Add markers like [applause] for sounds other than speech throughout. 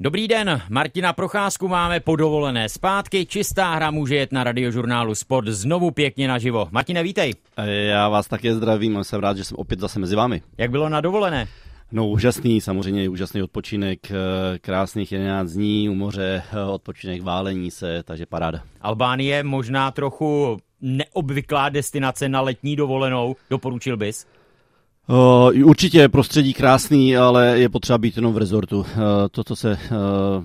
Dobrý den, Martina Procházku máme podovolené zpátky, čistá hra může jet na radiožurnálu Sport znovu pěkně naživo. Martine, vítej. Já vás také zdravím, jsem rád, že jsem opět zase mezi vámi. Jak bylo na dovolené? No úžasný, samozřejmě úžasný odpočinek, eh, krásných 11 dní u moře, eh, odpočinek válení se, takže paráda. Albánie možná trochu neobvyklá destinace na letní dovolenou, doporučil bys? Uh, určitě je prostředí krásný, ale je potřeba být jenom v rezortu. Uh, to, co se uh,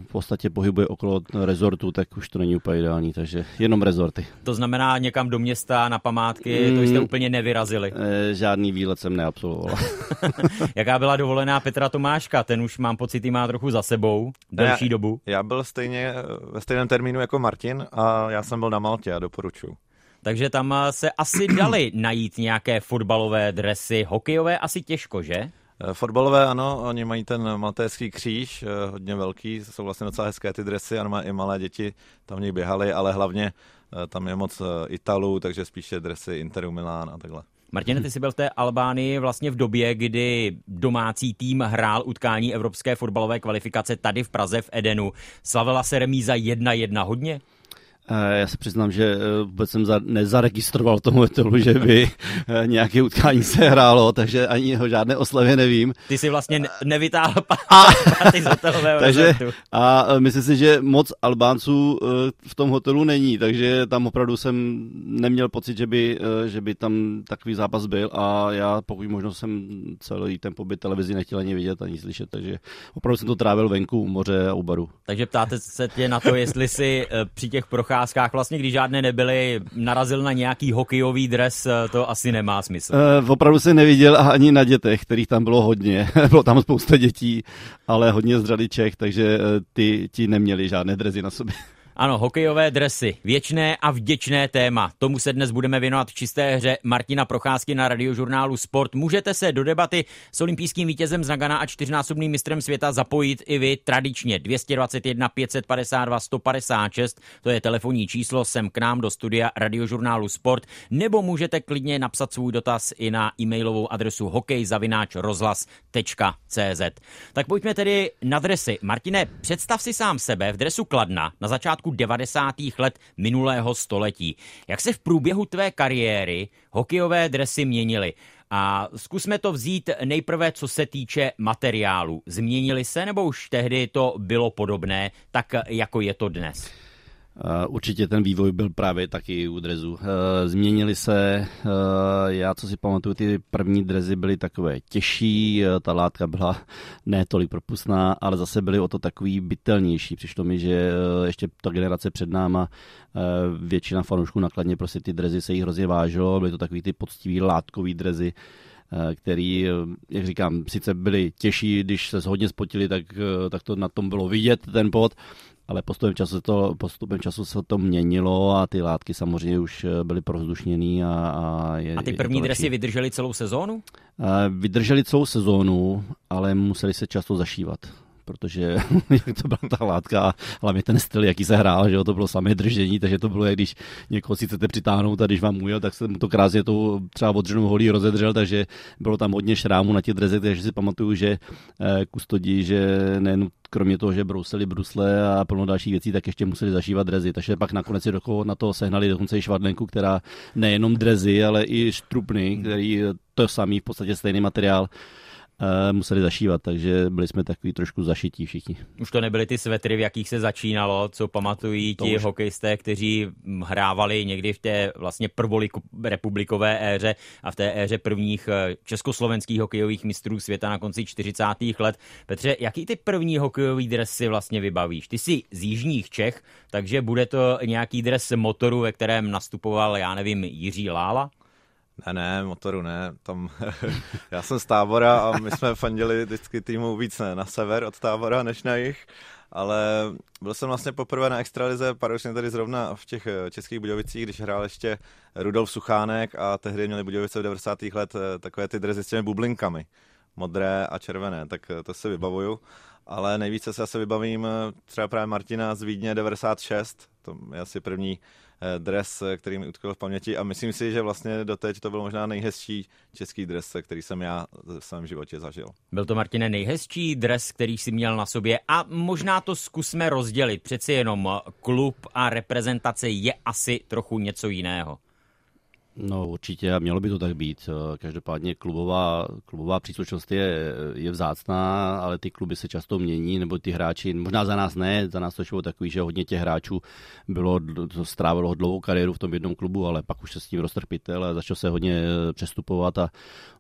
v podstatě pohybuje okolo rezortu, tak už to není úplně ideální, takže jenom rezorty. To znamená někam do města, na památky, mm, to jste úplně nevyrazili? Uh, žádný výlet jsem neabsolvoval. [laughs] Jaká byla dovolená Petra Tomáška? Ten už mám pocit, má trochu za sebou, delší já, dobu. Já byl stejně ve stejném termínu jako Martin a já jsem byl na Maltě a doporučuji takže tam eh, se asi [clears throat] dali najít nějaké fotbalové dresy, hokejové asi těžko, že? Eh, fotbalové ano, oni mají ten maltéský kříž, eh, hodně velký, jsou vlastně docela hezké ty dresy, ano, i malé děti tam v nich běhaly, ale hlavně tam je moc Italů, takže spíše dresy Interu Milán a takhle. Martine, ty jsi byl v té Albánii vlastně v době, kdy domácí tým hrál utkání Evropské fotbalové kvalifikace tady v Praze v Edenu. Slavila se remíza 1-1 hodně? Eh, já se přiznám, že eh, vůbec jsem za, nezaregistroval tomu hotelu, že by eh, nějaké utkání se hrálo, takže ani o žádné oslavě nevím. Ty si vlastně nevytáhl party z hotelového [laughs] takže, A myslím si, že moc Albánců v tom hotelu není, takže tam opravdu jsem neměl pocit, že by, že by tam takový zápas byl a já pokud možno jsem celý ten pobyt televizi nechtěl ani vidět, ani slyšet, takže opravdu jsem to trávil venku u moře a u baru. Takže ptáte se tě na to, jestli si při těch procházkách procházkách, vlastně když žádné nebyly, narazil na nějaký hokejový dres, eh, to asi nemá smysl. Uh, opravdu se neviděl ani na dětech, kterých tam bylo hodně. [laughs] bylo tam spousta dětí, ale hodně z takže uh, ty ti neměli žádné drezy na sobě. Ano, hokejové dresy. Věčné a vděčné téma. Tomu se dnes budeme věnovat v čisté hře Martina Procházky na radiožurnálu Sport. Můžete se do debaty s olympijským vítězem z Nagana a čtyřnásobným mistrem světa zapojit i vy tradičně. 221 552 156, to je telefonní číslo, sem k nám do studia radiožurnálu Sport, nebo můžete klidně napsat svůj dotaz i na e-mailovou adresu hokejzavináčrozhlas.cz. Tak pojďme tedy na dresy. Martine, představ si sám sebe v dresu Kladna na začátku začátku 90. let minulého století. Jak se v průběhu tvé kariéry hokejové dresy měnily? A zkusme to vzít nejprve, co se týče materiálu. Změnili se nebo už tehdy to bylo podobné, tak jako je to dnes? Eh, určitě ten vývoj byl právě taky u drezu. Eh, změnili se, eh, já co si pamatuju, ty první drezy byly takové těžší, ta látka byla [laughs] ne tolik propustná, ale zase byly o to takový bytelnější. Přišlo mi, že ještě ta generace před náma, většina fanoušků nakladně prostě ty drezy se jí hrozně vážilo, byly to takový ty poctivý látkový drezy, který, jak říkám, sice byly těžší, když se hodně spotili, tak, tak to na tom bylo vidět, ten pot, ale postupem času, to, postupem času se to měnilo a ty látky samozřejmě už eh, byly prozdušněný. A, a, je, a ty první dresy vydržely celou sezónu? Eh, vydrželi celou sezónu, ale museli se často zašívat protože [laughs] jak to byla ta látka a hlavně ten styl, jaký se hrál, že jo, to bylo samé držení, takže to bylo, jak když někoho si chcete přitáhnout a když vám ujel, tak se mu to krásně to třeba odřenou holí rozedřel, takže bylo tam hodně šrámů na těch drezech, takže si pamatuju, že eh, kustodí, že nejen kromě toho, že brousili brusle a plno dalších věcí, tak ještě museli zašívat drezy. Takže pak nakonec si na to sehnali dokonce i švadlenku, která nejenom drezy, ale i štrupny, který to samý v podstatě stejný materiál museli zašívat, takže byli jsme takový trošku zašití všichni. Už to nebyly ty svetry, v jakých se začínalo, co pamatují ti už... hokejisté, kteří hrávali někdy v té vlastně prvorepublikové éře a v té éře prvních eh, československých hokejových mistrů světa na konci 40. let. Petře, jaký ty první hokejový dres si vlastně vybavíš? Ty jsi z jižních Čech, takže bude to nějaký dres motoru, ve kterém nastupoval, já nevím, Jiří Lála? Ne, ne, motoru ne. Tam, [laughs] já jsem z tábora a my jsme fandili vždycky týmu víc ne, na sever od tábora než na jich. Ale byl jsem vlastně poprvé na extralize, paradoxně tady zrovna v těch eh, českých Budějovicích, když hrál ještě Rudolf Suchánek a tehdy měli Budějovice v 90. let eh, takové ty drezy s těmi bublinkami modré a červené, tak eh, to se vybavuju. ale nejvíce se asi vybavím třeba právě Martina z Vídně 96, to je asi první dres, eh, který mi utkvěl v paměti a myslím si, že vlastně doteď to byl možná nejhezčí český dres, který jsem já v svém životě zažil. Byl to, Martine, nejhezčí dres, který jsi měl na sobě a možná to zkusme rozdělit. Přeci jenom klub a reprezentace je asi trochu něco jiného. No určitě a mělo by to tak být. Každopádně klubová, klubová příslušnost je, je vzácná, ale ty kluby se často mění, nebo ty hráči, možná za nás ne, za nás to bylo takový, že hodně těch hráčů bylo, strávilo dlouhou kariéru v tom jednom klubu, ale pak už se s tím roztrh pytel a začal se hodně přestupovat a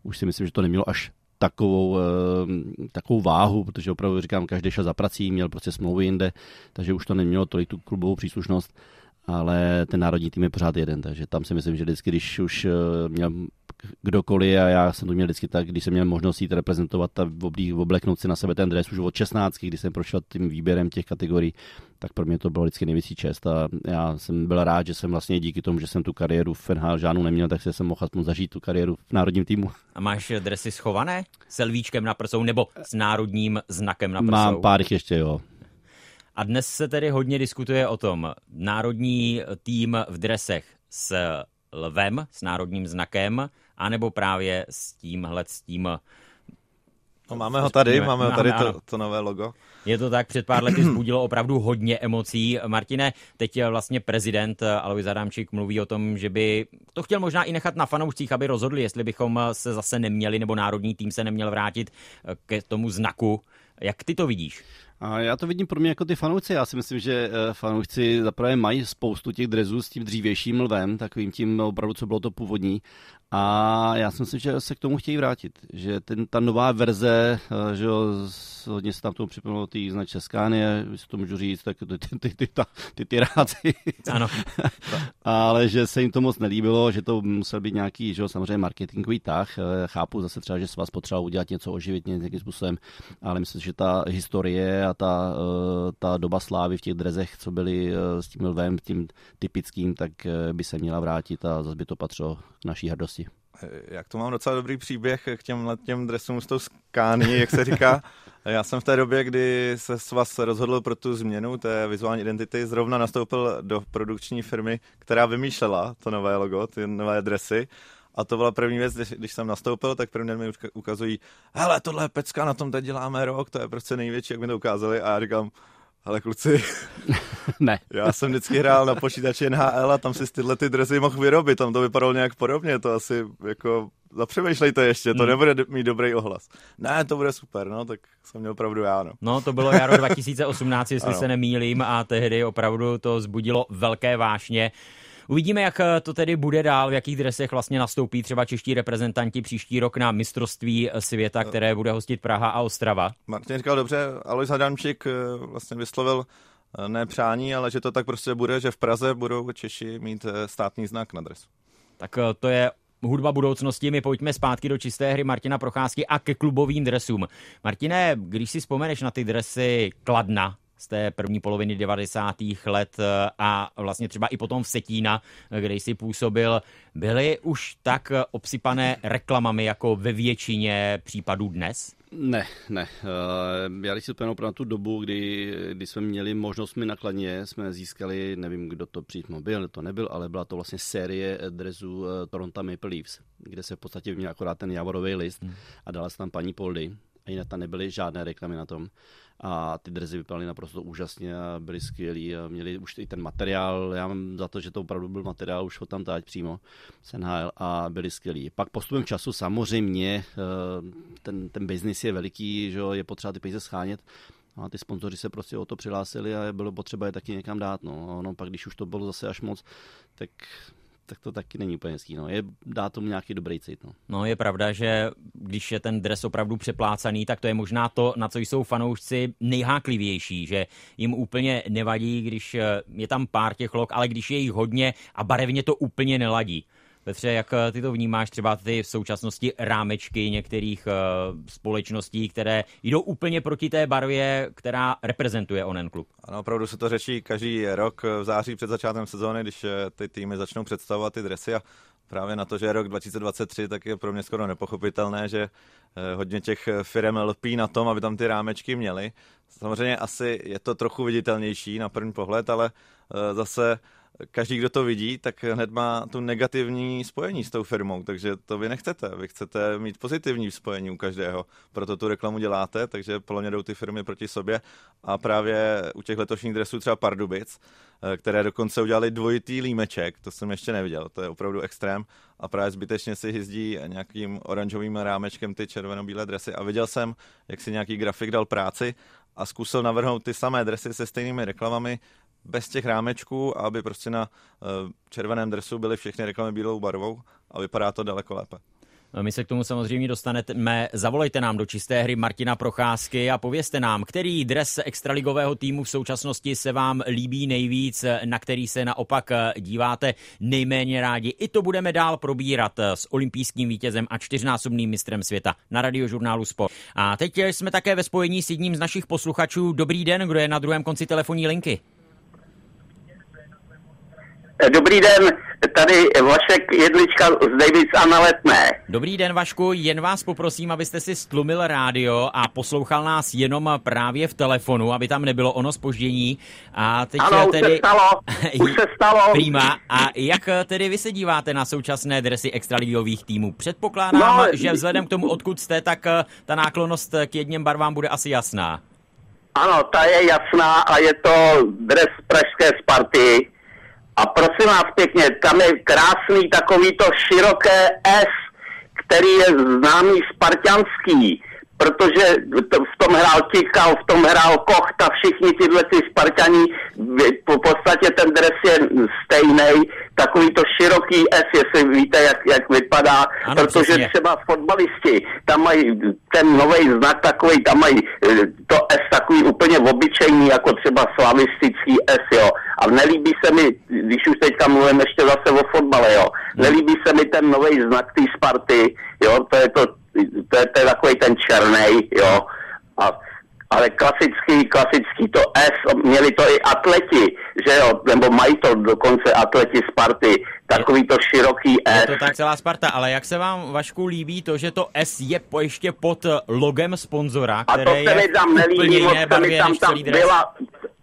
už si myslím, že to nemělo až takovou, eh, takovou váhu, protože opravdu říkám, každý šel za prací, měl prostě smlouvy jinde, takže už to nemělo tolik tu klubovou příslušnost ale ten národní tým je pořád jeden, takže tam si myslím, že vždycky, když už eh, měl kdokoliv a já jsem to měl vždycky tak, když jsem měl možnost jít reprezentovat a obleknout si na sebe ten dres už od 16, když jsem prošel tím výběrem těch kategorií, tak pro mě to bylo vždycky největší čest a já jsem byl rád, že jsem vlastně díky tomu, že jsem tu kariéru v NHL žádnou neměl, tak jsem mohl aspoň zažít tu kariéru v národním týmu. A máš dresy schované s lvíčkem na prsou nebo s národním znakem na prsou? Mám pár ještě, jo. A dnes se tedy hodně diskutuje o tom národní tým v dresech s lvem, s národním znakem, anebo právě s tímhle, s tím No, máme ho tady, máme ho tady to, to nové logo. Je to tak, před pár lety zbudilo opravdu hodně emocí. Martine, teď vlastně prezident Alois Adamčík mluví o tom, že by to chtěl možná i nechat na fanoušcích, aby rozhodli, jestli bychom se zase neměli, nebo národní tým se neměl vrátit k tomu znaku. Jak ty to vidíš? A já to vidím pro mě jako ty fanoušci. Já si myslím, že eh, fanoušci zaprvé mají spoustu těch drezů s tím dřívějším lvem, takovým tím opravdu, co bylo to původní. A já si myslím, že se k tomu chtějí vrátit. Že ten, ta nová verze, eh, že jo, hodně se tam tomu připomnělo ty značky Skánie, jestli to můžu říct, tak ty, ty, ty, ty, ty, ty ráci. Ano. [laughs] Ale že se jim to moc nelíbilo, že to musel být nějaký, že jo, samozřejmě marketingový tah. Eh, chápu zase třeba, že se vás potřeba udělat něco oživit nějakým způsobem, ale myslím, že ta historie a ta, eh, ta doba slávy v těch drezech, co byly s tím lvem, tím typickým, tak by se měla vrátit a zase by to patřilo k naší hrdosti jak to mám docela dobrý příběh k těm, těm dresům s tou skání, jak se říká. Já jsem v té době, kdy se s vás rozhodl pro tu změnu té vizuální identity, zrovna nastoupil do produkční firmy, která vymýšlela to nové logo, ty nové dresy. A to byla první věc, když, když jsem nastoupil, tak první den mi ukazují, hele, tohle je pecka, na tom teď děláme rok, to je prostě největší, jak mi to ukázali. A já říkám, ale kluci, [laughs] ne. já jsem vždycky hrál na počítači NHL a tam si tyhle ty dresy mohl vyrobit, tam to vypadalo nějak podobně, to asi jako zapřemýšlejte ještě, to hmm. nebude mít dobrý ohlas. Ne, to bude super, no, tak jsem měl opravdu já, no. No, to bylo jaro [laughs] 2018, jestli ano. se nemýlím a tehdy opravdu to zbudilo velké vášně. Uvidíme, jak eh, to tedy bude dál, v jakých dresech vlastně nastoupí třeba čeští reprezentanti příští rok na mistrovství eh, světa, které bude hostit Praha a Ostrava. Martin říkal dobře, Alois Hadamčík eh, vlastně vyslovil ne přání, ale že to tak prostě bude, že v Praze budou Češi mít státní znak na dres. Tak to je hudba budoucnosti. My pojďme zpátky do čisté hry Martina Procházky a ke klubovým dresům. Martine, když si vzpomeneš na ty dresy Kladna, z té první poloviny 90. let eh, a vlastně třeba i potom v Setína, eh, kde jsi působil, byly už tak obsypané reklamami jako ve většině případů dnes? Ne, ne. Eh, já když si vzpomenu na tu dobu, kdy, kdy jsme měli možnost mi nakladně, jsme získali, nevím, kdo to přímo byl, to nebyl, ale byla to vlastně série dresů Toronto Maple Leafs, kde se v podstatě měl akorát ten javorový list hmm. a dala se tam paní Poldy a jinak tam nebyly žádné reklamy na tom a ty dresy vypadaly naprosto úžasně a byly skvělý a měli už i ten materiál, já mám za to, že to opravdu byl materiál už ho tam táť přímo z a byli skvělí. Pak postupem času samozřejmě eh, ten, ten biznis je veliký, že je potřeba ty peníze schánět, a ty sponzoři se prostě o to přihlásili a bylo potřeba je taky někam dát. No. A ono pak, když už to bylo zase až moc, tak tak to taky není úplně hezký. No. Je, dá tomu nějaký dobrý cit. No. no je pravda, že když je ten dres opravdu přeplácaný, tak to je možná to, na co jsou fanoušci nejháklivější, že jim úplně nevadí, když je tam pár těch log, ale když je jich hodně a barevně to úplně neladí. Petře, jak eh, ty to vnímáš třeba ty v současnosti rámečky některých uh, společností, které jdou úplně proti té barvě, která reprezentuje onen klub? Ano, opravdu se to řeší každý rok v září před začátkem sezóny, když eh, ty týmy začnou představovat ty dresy a právě na to, že je rok 2023, tak je pro mě skoro nepochopitelné, že hodně těch firm lpí na tom, aby tam ty rámečky měly. Samozřejmě asi je to trochu viditelnější na první pohled, ale zase každý, kdo to vidí, tak hned má tu negativní spojení s tou firmou, takže to vy nechcete. Vy chcete mít pozitivní spojení u každého, proto tu reklamu děláte, takže podle mě jdou ty firmy proti sobě. A právě u těch letošních dresů třeba Pardubic, eh, které dokonce udělali dvojitý límeček, to jsem ještě neviděl, to je opravdu extrém. A právě zbytečně si hyzdí nějakým oranžovým rámečkem ty červeno-bílé dresy. A viděl jsem, jak si nějaký grafik dal práci a zkusil navrhnout ty samé dresy se stejnými reklamami bez těch rámečků, aby prostě na eh, červeném dresu byly všechny reklamy bílou barvou a vypadá to daleko lépe. My se k tomu samozřejmě dostaneme. Zavolejte nám do čisté hry Martina Procházky a povězte nám, který dres extraligového týmu v současnosti se vám líbí nejvíc, na který se naopak díváte nejméně rádi. I to budeme dál probírat s olympijským vítězem a čtyřnásobným mistrem světa na radiožurnálu Sport. A teď jsme také ve spojení s jedním z našich posluchačů. Dobrý den, kdo je na druhém konci telefonní linky? Dobrý den, tady Vašek Jedlička z Davids a na Letné. Dobrý den, Vašku, jen vás poprosím, abyste si stlumil rádio a poslouchal nás jenom právě v telefonu, aby tam nebylo ono spoždění. A teď ano, tedy... [laughs] už se stalo, už se stalo. Prima. A jak tedy vy se díváte na současné dresy extraligových týmů? Předpokládám, no, že vzhledem k tomu, odkud jste, tak eh, ta náklonost k jedním barvám bude asi jasná. Ano, ta je jasná a je to dres Pražské Sparty a prosím vás pěkně, tam je krásný takový to široké S, který je známý spartianský protože v tom hrál Tikal, v tom hrál Kocht a všichni tyhle ty Spartani, v podstatě ten dres je stejný, takový to široký S, jestli víte, jak, jak vypadá, ano, protože přesně. třeba fotbalisti, tam mají ten nový znak takový, tam mají eh, to S takový úplně obyčejný, jako třeba slavistický S, jo. A nelíbí se mi, když už teďka mluvím ještě zase o fotbale, jo, hmm. nelíbí se mi ten nový znak té Sparty, jo, to je to to je, to je takový ten černý, jo. A, ale klasický, klasický to S, měli to i atleti, že jo, nebo mají to dokonce atleti Sparty, takový to široký S. Je to tak celá Sparta, ale jak se vám, Vašku, líbí to, že to S je po, ještě pod logem sponzora, které A to se mi tam nelíbí, moc se mi tam, tam byla,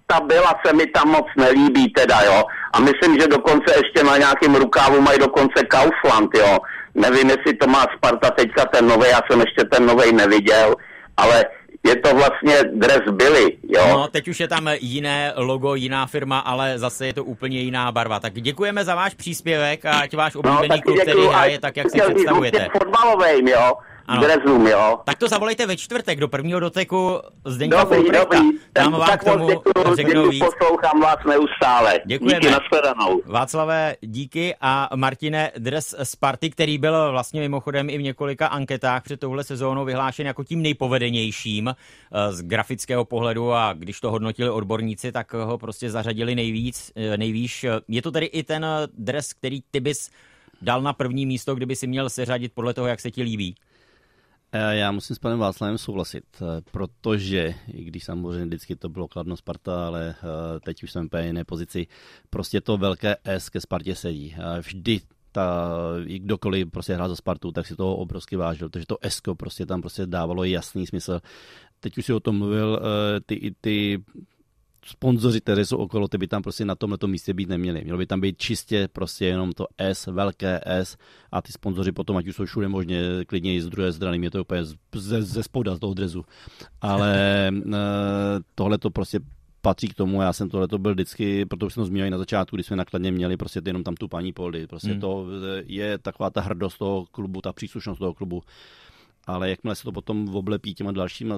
ta byla se mi tam moc nelíbí teda, jo. A myslím, že dokonce ještě na nějakém rukávu mají dokonce Kaufland, jo. Nevím, jestli to má Sparta teďka ten nový, já jsem ještě ten nový neviděl, ale je to vlastně dres Billy, jo. No, teď už je tam jiné logo, jiná firma, ale zase je to úplně jiná barva. Tak děkujeme za váš příspěvek a ať váš no, oblíbený no, klub, který hraje tak, jak si představujete. Fotbalovým, jo ano. Drezům, jo. Tak to zavolejte ve čtvrtek do prvního doteku Zdeňka dobrý, dobrý. Tam vám k tomu děkuju, řeknou víc. poslouchám vás neustále. Děkujeme. Díky, nashledanou. Václavé, díky a Martine Dres Sparty, který byl vlastně mimochodem i v několika anketách před touhle sezónou vyhlášen jako tím nejpovedenějším eh, z grafického pohledu a když to hodnotili odborníci, tak ho prostě zařadili nejvíc, eh, nejvýš. Je to tedy i ten dres, který ty bys dal na první místo, kdyby si měl seřadit podle toho, jak se ti líbí? Eh, já musím s panem Václavem souhlasit, eh, protože, i když samozřejmě vždycky to bylo kladno Sparta, ale eh, teď už jsem v jiné pozici, prostě to velké S ke Spartě sedí. Vždy ta, i kdokoliv prostě hrál za Spartu, tak si toho obrovsky vážil, protože to Esko prostě tam prostě dávalo jasný smysl. Teď už si o tom mluvil, ty, ty sponzoři, kteří jsou okolo, ty by tam prostě na tomhle místě být neměli. Mělo by tam být čistě prostě jenom to S, velké S a ty sponzoři potom, ať už jsou všude možně, klidně i z druhé strany, mě to úplně ze, ze spoda, z toho drezu. Ale [laughs] eh, tohle to prostě patří k tomu, já jsem tohle to byl vždycky, protože jsem to zmínil na začátku, když jsme nakladně měli prostě jenom tam tu paní Poldy. Prostě hmm. to je taková ta hrdost toho klubu, ta příslušnost toho klubu ale jakmile se to potom oblepí těma dalšíma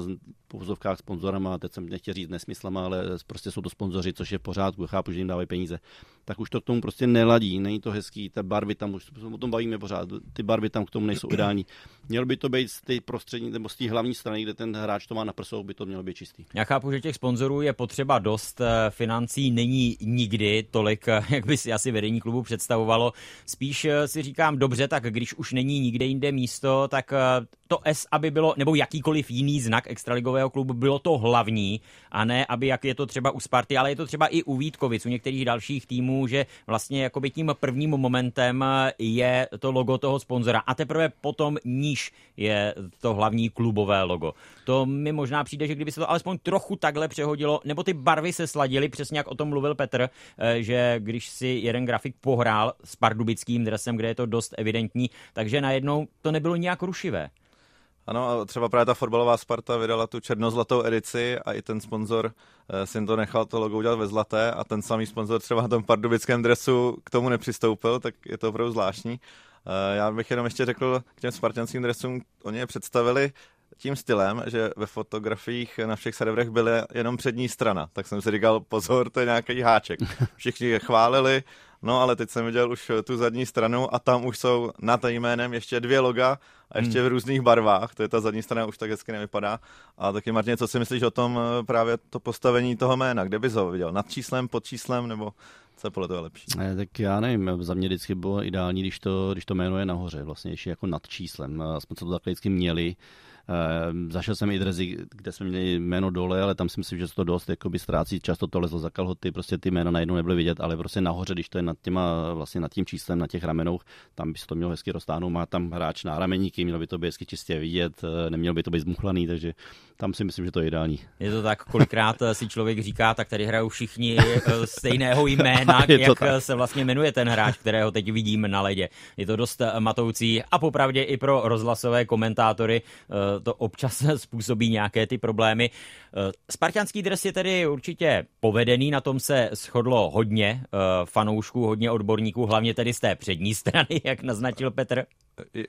povozovkách sponzorama, teď jsem nechtěl říct nesmyslama, ale prostě jsou to sponzoři, což je v pořádku, chápu, že jim dávají peníze, tak už to k tomu prostě neladí, není to hezký, ty barvy tam, už o tom bavíme pořád, ty barvy tam k tomu nejsou [clears throat] ideální. Mělo by to být z té prostřední, nebo z té hlavní strany, kde ten hráč to má na prsou, by to mělo být čistý. Já chápu, že těch sponzorů je potřeba dost, eh, financí není nikdy tolik, eh, jak by si asi vedení klubu představovalo. Spíš eh, si říkám, dobře, tak když už není nikde jinde místo, tak to S, aby bylo, nebo jakýkoliv jiný znak extraligového klubu, bylo to hlavní, a ne, aby jak je to třeba u Sparty, ale je to třeba i u Vítkovic, u některých dalších týmů, týmu, že vlastně jakoby tím prvním momentem je to logo toho sponzora a teprve potom níž je to hlavní klubové logo. To mi možná přijde, že kdyby se to alespoň trochu takhle přehodilo, nebo ty barvy se sladily, přesně jak o tom mluvil Petr, eh, že když si jeden grafik pohrál s pardubickým dresem, kde je to dost evidentní, takže najednou to nebylo nějak rušivé. Ano, a třeba právě ta fotbalová Sparta vydala tu černozlatou edici a i ten sponzor eh, si to nechal to logo udělat ve zlaté a ten samý sponzor třeba na tom pardubickém dresu k tomu nepřistoupil, tak je to opravdu zvláštní. Eh, já bych jenom ještě řekl k těm spartanským dresům, oni je představili tím stylem, že ve fotografiích na všech serverech byla jenom přední strana. Tak jsem si říkal, pozor, to je nějaký háček. Všichni je chválili, no ale teď jsem viděl už tu zadní stranu a tam už jsou nad jménem ještě dvě loga a ještě hmm. v různých barvách, to je ta zadní strana, už tak hezky nevypadá. A taky Martin, co si myslíš o tom eh, právě to postavení toho jména, kde bys ho viděl? Nad číslem, pod číslem, nebo co je podle toho lepší? Ne, tak já nevím, za mě vždycky bylo ideální, když to, když to jméno je nahoře, vlastně ještě jako nad číslem. Aspoň co to takhle vždycky měli. Uh, zašel jsem i drezy, kde jsme měli jméno dole, ale tam si myslím, že se to dost jakoby ztrácí. Často to lezlo za kalhoty, prostě ty jména najednou nebyly vidět, ale prostě nahoře, když to je nad těma, vlastně nad tím číslem, na těch ramenou, tam by se to mělo hezky roztáhnout. Má tam hráč na rameníky, mělo by to být hezky čistě vidět, eh, nemělo by to být zmuchlaný, takže tam si myslím, že to je ideální. Je to tak, kolikrát eh, si člověk říká, tak tady hrajou všichni stejného jména, [laughs] jak tak. se vlastně jmenuje ten hráč, kterého teď vidím na ledě. Je to dost matoucí a popravdě i pro rozhlasové komentátory to občas [laughs] způsobí nějaké ty problémy. Eh, Spartianský dres je tedy určitě povedený, na tom se shodlo hodně eh, fanoušků, hodně odborníků, hlavně tedy z té přední [laughs] strany, jak naznačil Petr.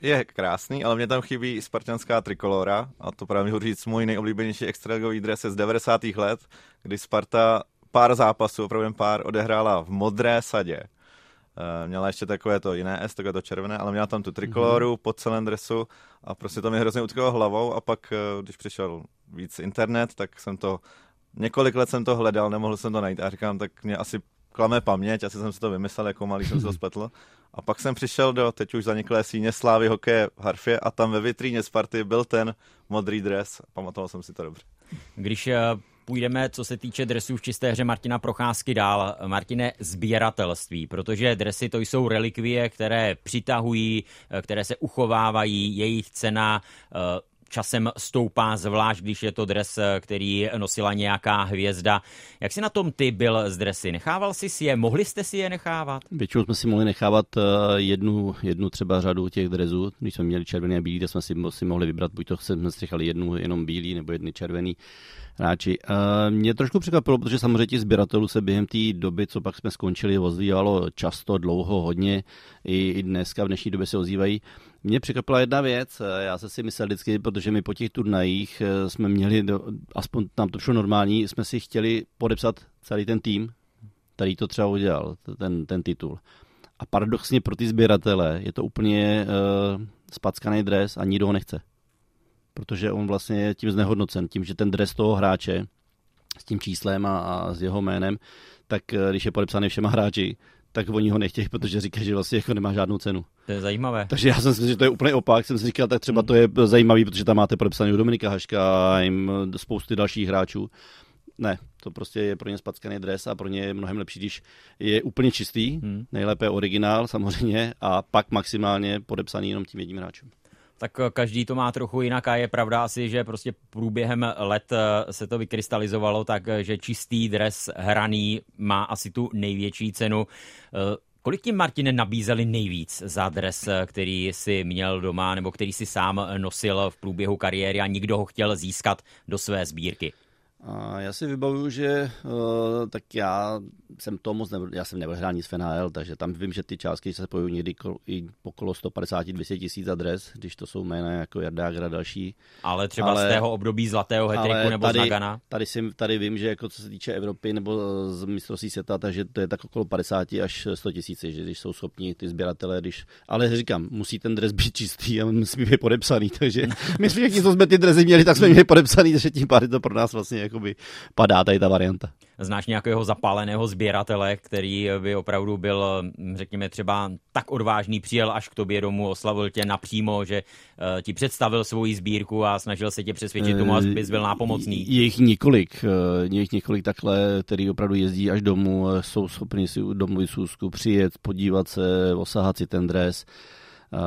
Je krásný, ale mě tam chybí spartianská trikolora a to právě můžu říct můj nejoblíbenější extraligový dres je z 90. let, kdy Sparta pár zápasů, opravdu pár, odehrála v modré sadě. Uh, měla ještě takové to jiné S, takové to červené, ale měla tam tu trikoloru mm-hmm. pod celém dresu a prostě to mě hrozně utkalo hlavou a pak, uh, když přišel víc internet, tak jsem to, několik let jsem to hledal, nemohl jsem to najít a říkám, tak mě asi klame paměť, asi jsem si to vymyslel, jako malý jsem se to [laughs] spletl. A pak jsem přišel do teď už zaniklé síně Slávy hokeje v Harfě a tam ve vitríně Sparty byl ten modrý dres. Pamatoval jsem si to dobře. Když eh, půjdeme, co se týče dresů v čisté hře Martina Procházky dál. Martine, sběratelství, protože dresy to jsou relikvie, které přitahují, eh, které se uchovávají, jejich cena eh, časem stoupá, zvlášť když je to dres, eh, který nosila nějaká hvězda. Jak si na tom ty byl z dresy? Nechával jsi si je? Mohli jste si je nechávat? Většinou jsme si mohli nechávat jednu, jednu třeba řadu těch dresů. Když jsme měli červený a bílý, tak jsme si, si mohli vybrat, buď to jsme si jednu jenom bílý nebo jedny červený hráči. Mě trošku překvapilo, protože samozřejmě ti sběratelů se během té doby, co pak jsme skončili, ozývalo často, dlouho, hodně. I dneska v dnešní době se ozývají. Mě překvapila jedna věc, já jsem si myslel vždycky, protože my po těch turnajích eh, jsme měli, aspoň tam to šlo normální, jsme si chtěli podepsat celý ten tým, který to třeba udělal, ten, ten titul. A paradoxně pro ty sběratele je to úplně uh, spackaný dres a nikdo ho nechce protože on vlastně je tím znehodnocen, tím, že ten dres toho hráče s tím číslem a, a s jeho jménem, tak eh, když je podepsaný všema hráči, tak oni ho nechtějí, protože říkají, že vlastně jako nemá žádnou cenu. To je zajímavé. Takže já jsem si že to je úplně opak. Jsem si říkal, tak třeba to je zajímavý, protože tam máte podepsaný Dominika Haška a jim spousty dalších hráčů. Ne, to prostě je pro ně spackaný dres a pro ně je mnohem lepší, když je úplně čistý, hmm. nejlépe originál samozřejmě a pak maximálně podepsaný jenom tím jedním hráčem tak eh, každý to má trochu jinak a je pravda asi, že prostě průběhem let eh, se to vykrystalizovalo tak, eh, čistý dres hraný má asi tu největší cenu. Kolik ti, Martine, nabízeli nejvíc za dres, který si měl doma nebo který si sám nosil v průběhu kariéry a nikdo ho chtěl získat do své sbírky? A já si vybavuju, že uh, tak já jsem to moc nebyl, já jsem nebyl hrát nic v NHL, takže tam vím, že ty částky se pojují někdy kol, i okolo 150-200 tisíc adres, když to jsou jména jako Jardágra a další. Ale třeba ale, z tého období zlatého hetriku nebo tady, z Nagana? Tady, si, tady vím, že jako co se týče Evropy nebo z mistrovství světa, takže to je tak okolo 50 až 100 tisíc, že když jsou schopni ty sběratele, když, ale říkám, musí ten dres být čistý a musí být podepsaný, [laughs] takže my všichni, co jsme ty dresy měli, tak jsme měli podepsaný, takže tím pádem to pro nás vlastně jako jakoby padá tady ta varianta. Znáš nějakého zapáleného sběratele, který by opravdu byl, řekněme třeba tak odvážný, přijel až k tobě domů, oslavil tě napřímo, že uh, ti představil svoji sbírku a snažil se tě přesvědčit tomu, abys byl nápomocný? Je jich několik, je jich několik takhle, který opravdu jezdí až domů, jsou schopni si domluvit sůzku, přijet, podívat se, osahat si ten dres, uh,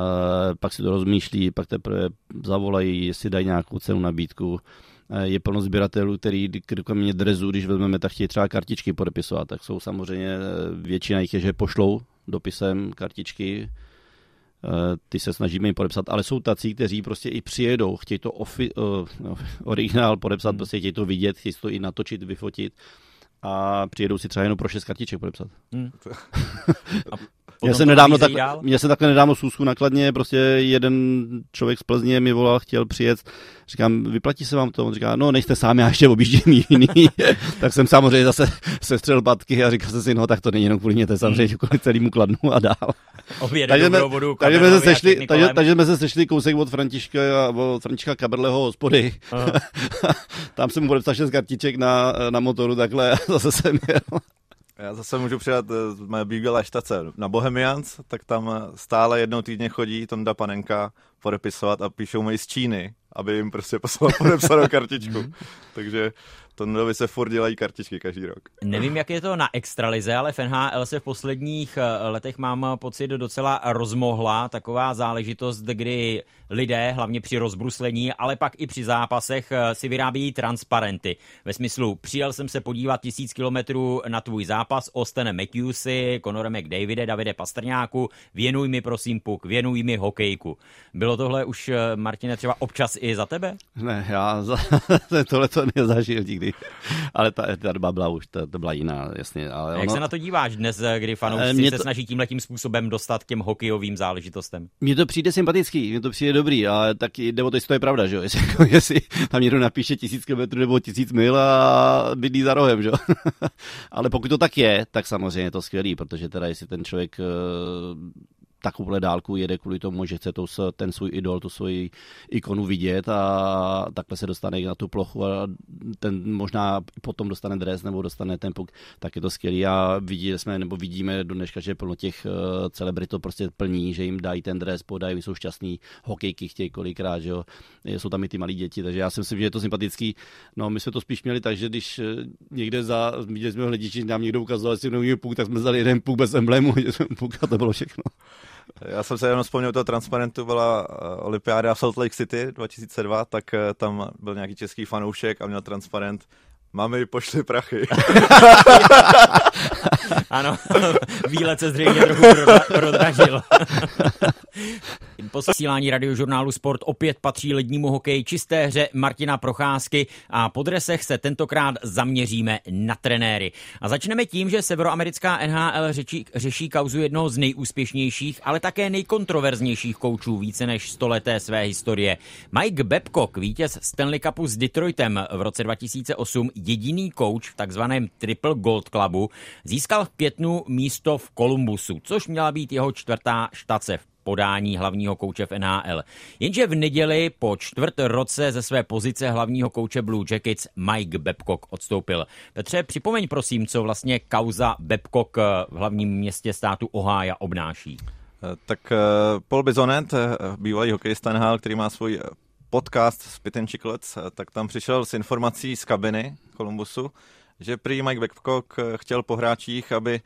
pak si to rozmýšlí, pak teprve zavolají, jestli dají nějakou cenu nabídku. Eh, je plno sběratelů, který kromě drezu, když vezmeme, tak chtějí třeba kartičky podepisovat, tak jsou samozřejmě eh, většina jich je, že pošlou dopisem kartičky, eh, ty se snažíme jim podepsat, ale jsou tací, kteří prostě i přijedou, chtějí to ofi, uh, [laughs] originál podepsat, hmm. prostě chtějí to vidět, chtějí to i natočit, vyfotit a přijedou si třeba jenom pro šest kartiček podepsat. Hmm. [laughs] Já jsem nedávno tak, mě se takhle nedávno sůzku nakladně, prostě jeden člověk z Plzně mi volal, chtěl přijet, říkám, vyplatí se vám to? On říká, no nejste sám, já ještě objíždím jiný. [laughs] tak jsem samozřejmě zase sestřel patky a říkal jsem si, no tak to není jenom kvůli mě, to je samozřejmě kvůli celému kladnu a dál. takže, jsme, vodu, takže, jsme se sešli, takže, takže, jsme se sešli kousek od Františka, od Františka Kaberleho hospody. [laughs] Tam jsem mu podepsal šest kartiček na, na motoru takhle a [laughs] zase jsem jel. Já zase můžu přidat eh, z mé bývalé štace na Bohemians, tak tam stále jednou týdně chodí Tonda Panenka podepisovat a píšou mi z Číny, aby jim prostě poslal [laughs] podepsanou kartičku. Mhm. Takže Tondovi se furt dělají kartičky každý rok. Nevím, jak je to na extralize, ale v NHL se v posledních eh, letech mám pocit docela rozmohla taková záležitost, kdy lidé, hlavně při rozbruslení, ale pak i při zápasech eh, si vyrábějí transparenty. Ve smyslu, přijel jsem se podívat tisíc kilometrů na tvůj zápas, Ostene Matthewsy, Conore McDavide, Davide Pastrňáku, věnuj mi prosím puk, věnuj mi hokejku. Bylo tohle už, eh, Martine, třeba občas i za tebe? Ne, já za, [laughs] tohle to nezažil nikdy. [laughs] Ale ta, ta doba byla už, ta, to byla jiná, jasně. Ale ono... Jak se na to díváš dnes, eh, kdy fanoušci to... se snaží tímhle tím způsobem dostat k těm hokejovým záležitostem? Mně to přijde sympatický, mně to přijde dobrý, ale tak jde o to, jestli to je pravda, že jo? [laughs] Jestli, jako, jestli tam někdo napíše tisíc kilometrů nebo tisíc mil a bydlí za rohem, že jo? [laughs] ale pokud to tak je, tak samozřejmě je to skvělý, protože teda jestli ten člověk eh, takovouhle dálku jede kvůli tomu, že chce to, ten svůj idol, tu svoji ikonu vidět a takhle se dostane na tu plochu a ten možná potom dostane dres nebo dostane ten puk, tak je to skvělý a viděli jsme, nebo vidíme do dneška, že plno těch uh, celebrit to prostě plní, že jim dají ten dres, podají, jsou šťastní, hokejky chtějí kolikrát, že jo, jsou tam i ty malí děti, takže já si myslím, že je to sympatický. No, my jsme to spíš měli tak, že když eh, někde za, viděli jsme hlediči, nám někdo ukazoval, jestli puk, tak jsme vzali jeden puk bez emblému, [laughs] puk a to bylo všechno. Já jsem se jenom vzpomněl toho transparentu, byla eh, olympiáda v Salt Lake City 2002, tak eh, tam byl nějaký český fanoušek a měl transparent Mami, pošli prachy. [laughs] [laughs] [laughs] ano, [laughs] výlet se zřejmě trochu prodražil. [laughs] Posílání radiožurnálu Sport opět patří lednímu hokeji čisté hře Martina Procházky a po dresech se tentokrát zaměříme na trenéry. A začneme tím, že severoamerická NHL řeší, řeší kauzu jednoho z nejúspěšnějších, ale také nejkontroverznějších koučů více než stoleté své historie. Mike Babcock, vítěz Stanley Cupu s Detroitem v roce 2008, jediný kouč v takzvaném Triple Gold Clubu, získal v pětnu místo v Kolumbusu, což měla být jeho čtvrtá štace v podání hlavního kouče v NHL. Jenže v neděli po čtvrt roce ze své pozice hlavního kouče Blue Jackets Mike Babcock odstoupil. Petře, připomeň prosím, co vlastně kauza Babcock v hlavním městě státu Ohio obnáší. Eh, tak eh, Paul Bizonet, eh, bývalý hokejista NHL, který má svůj podcast Spit and Chicklets, tak tam přišel s informací z kabiny Columbusu, že prý Mike Babcock chtěl po hráčích, aby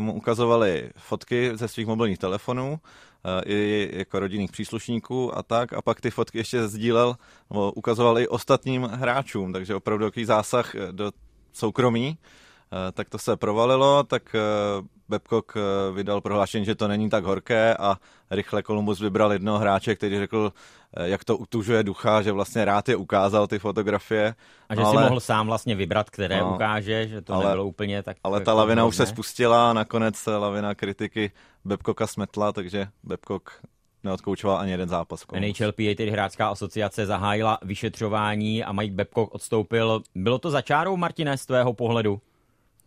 mu ukazovali fotky ze svých mobilních telefonů Eh, i jako rodinných příslušníků a tak. A pak ty fotky ještě sdílel, ukazoval i ostatním hráčům, takže opravdu takový zásah eh, do soukromí. Eh, tak to se provalilo, tak Babcock vydal prohlášení, že to není tak horké a rychle Columbus vybral jednoho hráče, který řekl, jak to utužuje ducha, že vlastně rád je ukázal ty fotografie. A že ale, si mohl sám vlastně vybrat, které no, ukáže, že to ale, nebylo úplně tak... Ale ta lavina už se spustila a nakonec lavina kritiky Babcocka smetla, takže Babcock neodkoučoval ani jeden zápas. NHLPA, tedy hráčská asociace, zahájila vyšetřování a Mike Babcock odstoupil. Bylo to začárou, Martine, z tvého pohledu?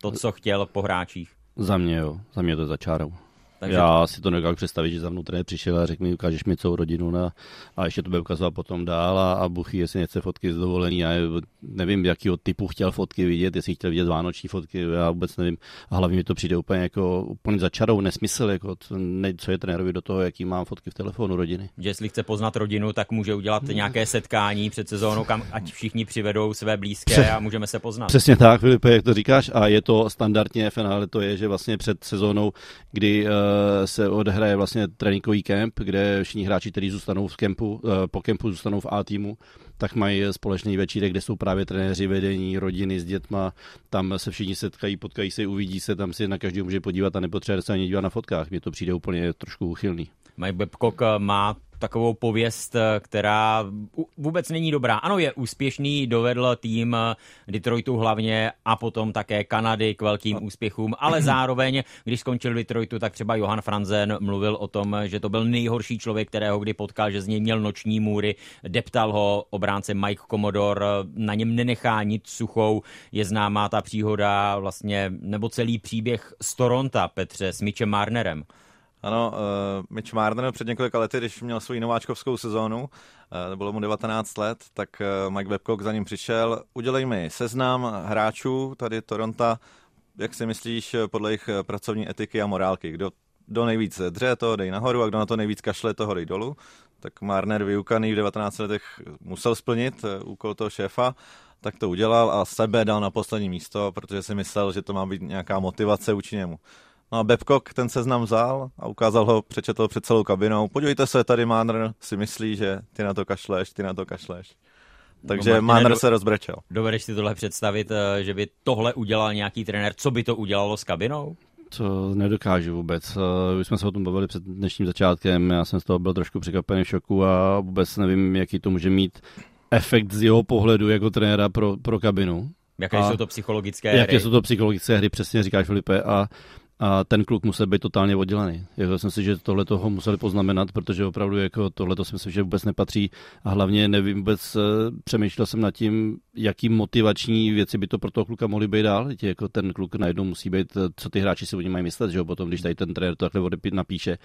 To, co chtěl po hráčích? Za mě jo, za mě to začárou. Takže... Já si to nedokážu představit, že za mnou trenér přišel a řekl mi, ukážeš mi celou rodinu na, a ještě to bude ukazovat potom dál a, a Buchy, jestli nechce fotky z dovolení. Já nevím, jakýho typu chtěl fotky vidět, jestli chtěl vidět vánoční fotky, já vůbec nevím. A hlavně mi to přijde úplně jako úplně začarou, nesmysl, jako ne, co je trenérovi do toho, jaký mám fotky v telefonu rodiny. Že jestli chce poznat rodinu, tak může udělat nějaké setkání před sezónou, kam ať všichni přivedou své blízké a můžeme se poznat. Přesně tak, Filipe, jak to říkáš, a je to standardně finále, to je, že vlastně před sezónou, kdy uh, se odehraje vlastně tréninkový kemp, kde všichni hráči, kteří zůstanou v kempu, uh, po kempu zůstanou v A týmu, tak mají společný večírek, kde jsou právě trenéři vedení, rodiny s dětma, tam se všichni setkají, potkají se, uvidí se, tam si na každý může podívat a nepotřebuje se ani dívat na fotkách. Mně to přijde úplně trošku uchylný. Mike Babcock má takovou pověst, která vůbec není dobrá. Ano, je úspěšný, dovedl tým Detroitu hlavně a potom také Kanady k velkým úspěchům, ale [clears throat] zároveň, když skončil Detroitu, tak třeba Johan Franzen mluvil o tom, že to byl nejhorší člověk, kterého kdy potkal, že z něj měl noční můry, deptal ho obránce Mike Commodore, na něm nenechá nic suchou, je známá ta příhoda vlastně, nebo celý příběh z Toronto, Petře, s Mitchem Marnerem. Ano, uh, Mitch Marner před několika lety, když měl svou nováčkovskou sezónu, uh, bylo mu 19 let, tak uh, Mike Babcock za ním přišel. Udělej mi seznam hráčů tady Toronto, jak si myslíš podle jejich pracovní etiky a morálky, kdo do nejvíc dře to dej nahoru a kdo na to nejvíc kašle, toho dej dolů. Tak Marner vyukaný v 19 letech musel splnit úkol toho šéfa, tak to udělal a sebe dal na poslední místo, protože si myslel, že to má být nějaká motivace vůči němu. No a Babcock ten seznam vzal a ukázal ho, přečetl před celou kabinou. Podívejte se, tady Manner si myslí, že ty na to kašleš, ty na to kašleš. Takže no, Manner se rozbrečel. Dovedeš si tohle představit, eh, že by tohle udělal nějaký trenér? Co by to udělalo s kabinou? To nedokážu vůbec. Eh, už jsme se o tom bavili před dnešním začátkem, já jsem z toho byl trošku překvapený v šoku a vůbec nevím, jaký to může mít efekt z jeho pohledu jako trenéra pro, pro kabinu. Jaké a jsou to psychologické hry? Jaké jsou to psychologické hry, přesně říkáš Filipe. A a ten kluk musel být totálně oddělený. Jako jsem si, že tohle toho museli poznamenat, protože opravdu jako tohle to si myslím, že vůbec nepatří a hlavně nevím vůbec, eh, přemýšlel jsem nad tím, jaký motivační věci by to pro toho kluka mohly být dál. Tě, jako ten kluk najednou musí být, eh, co ty hráči si o něm mají myslet, že jo, potom, když tady ten trenér to takhle napíše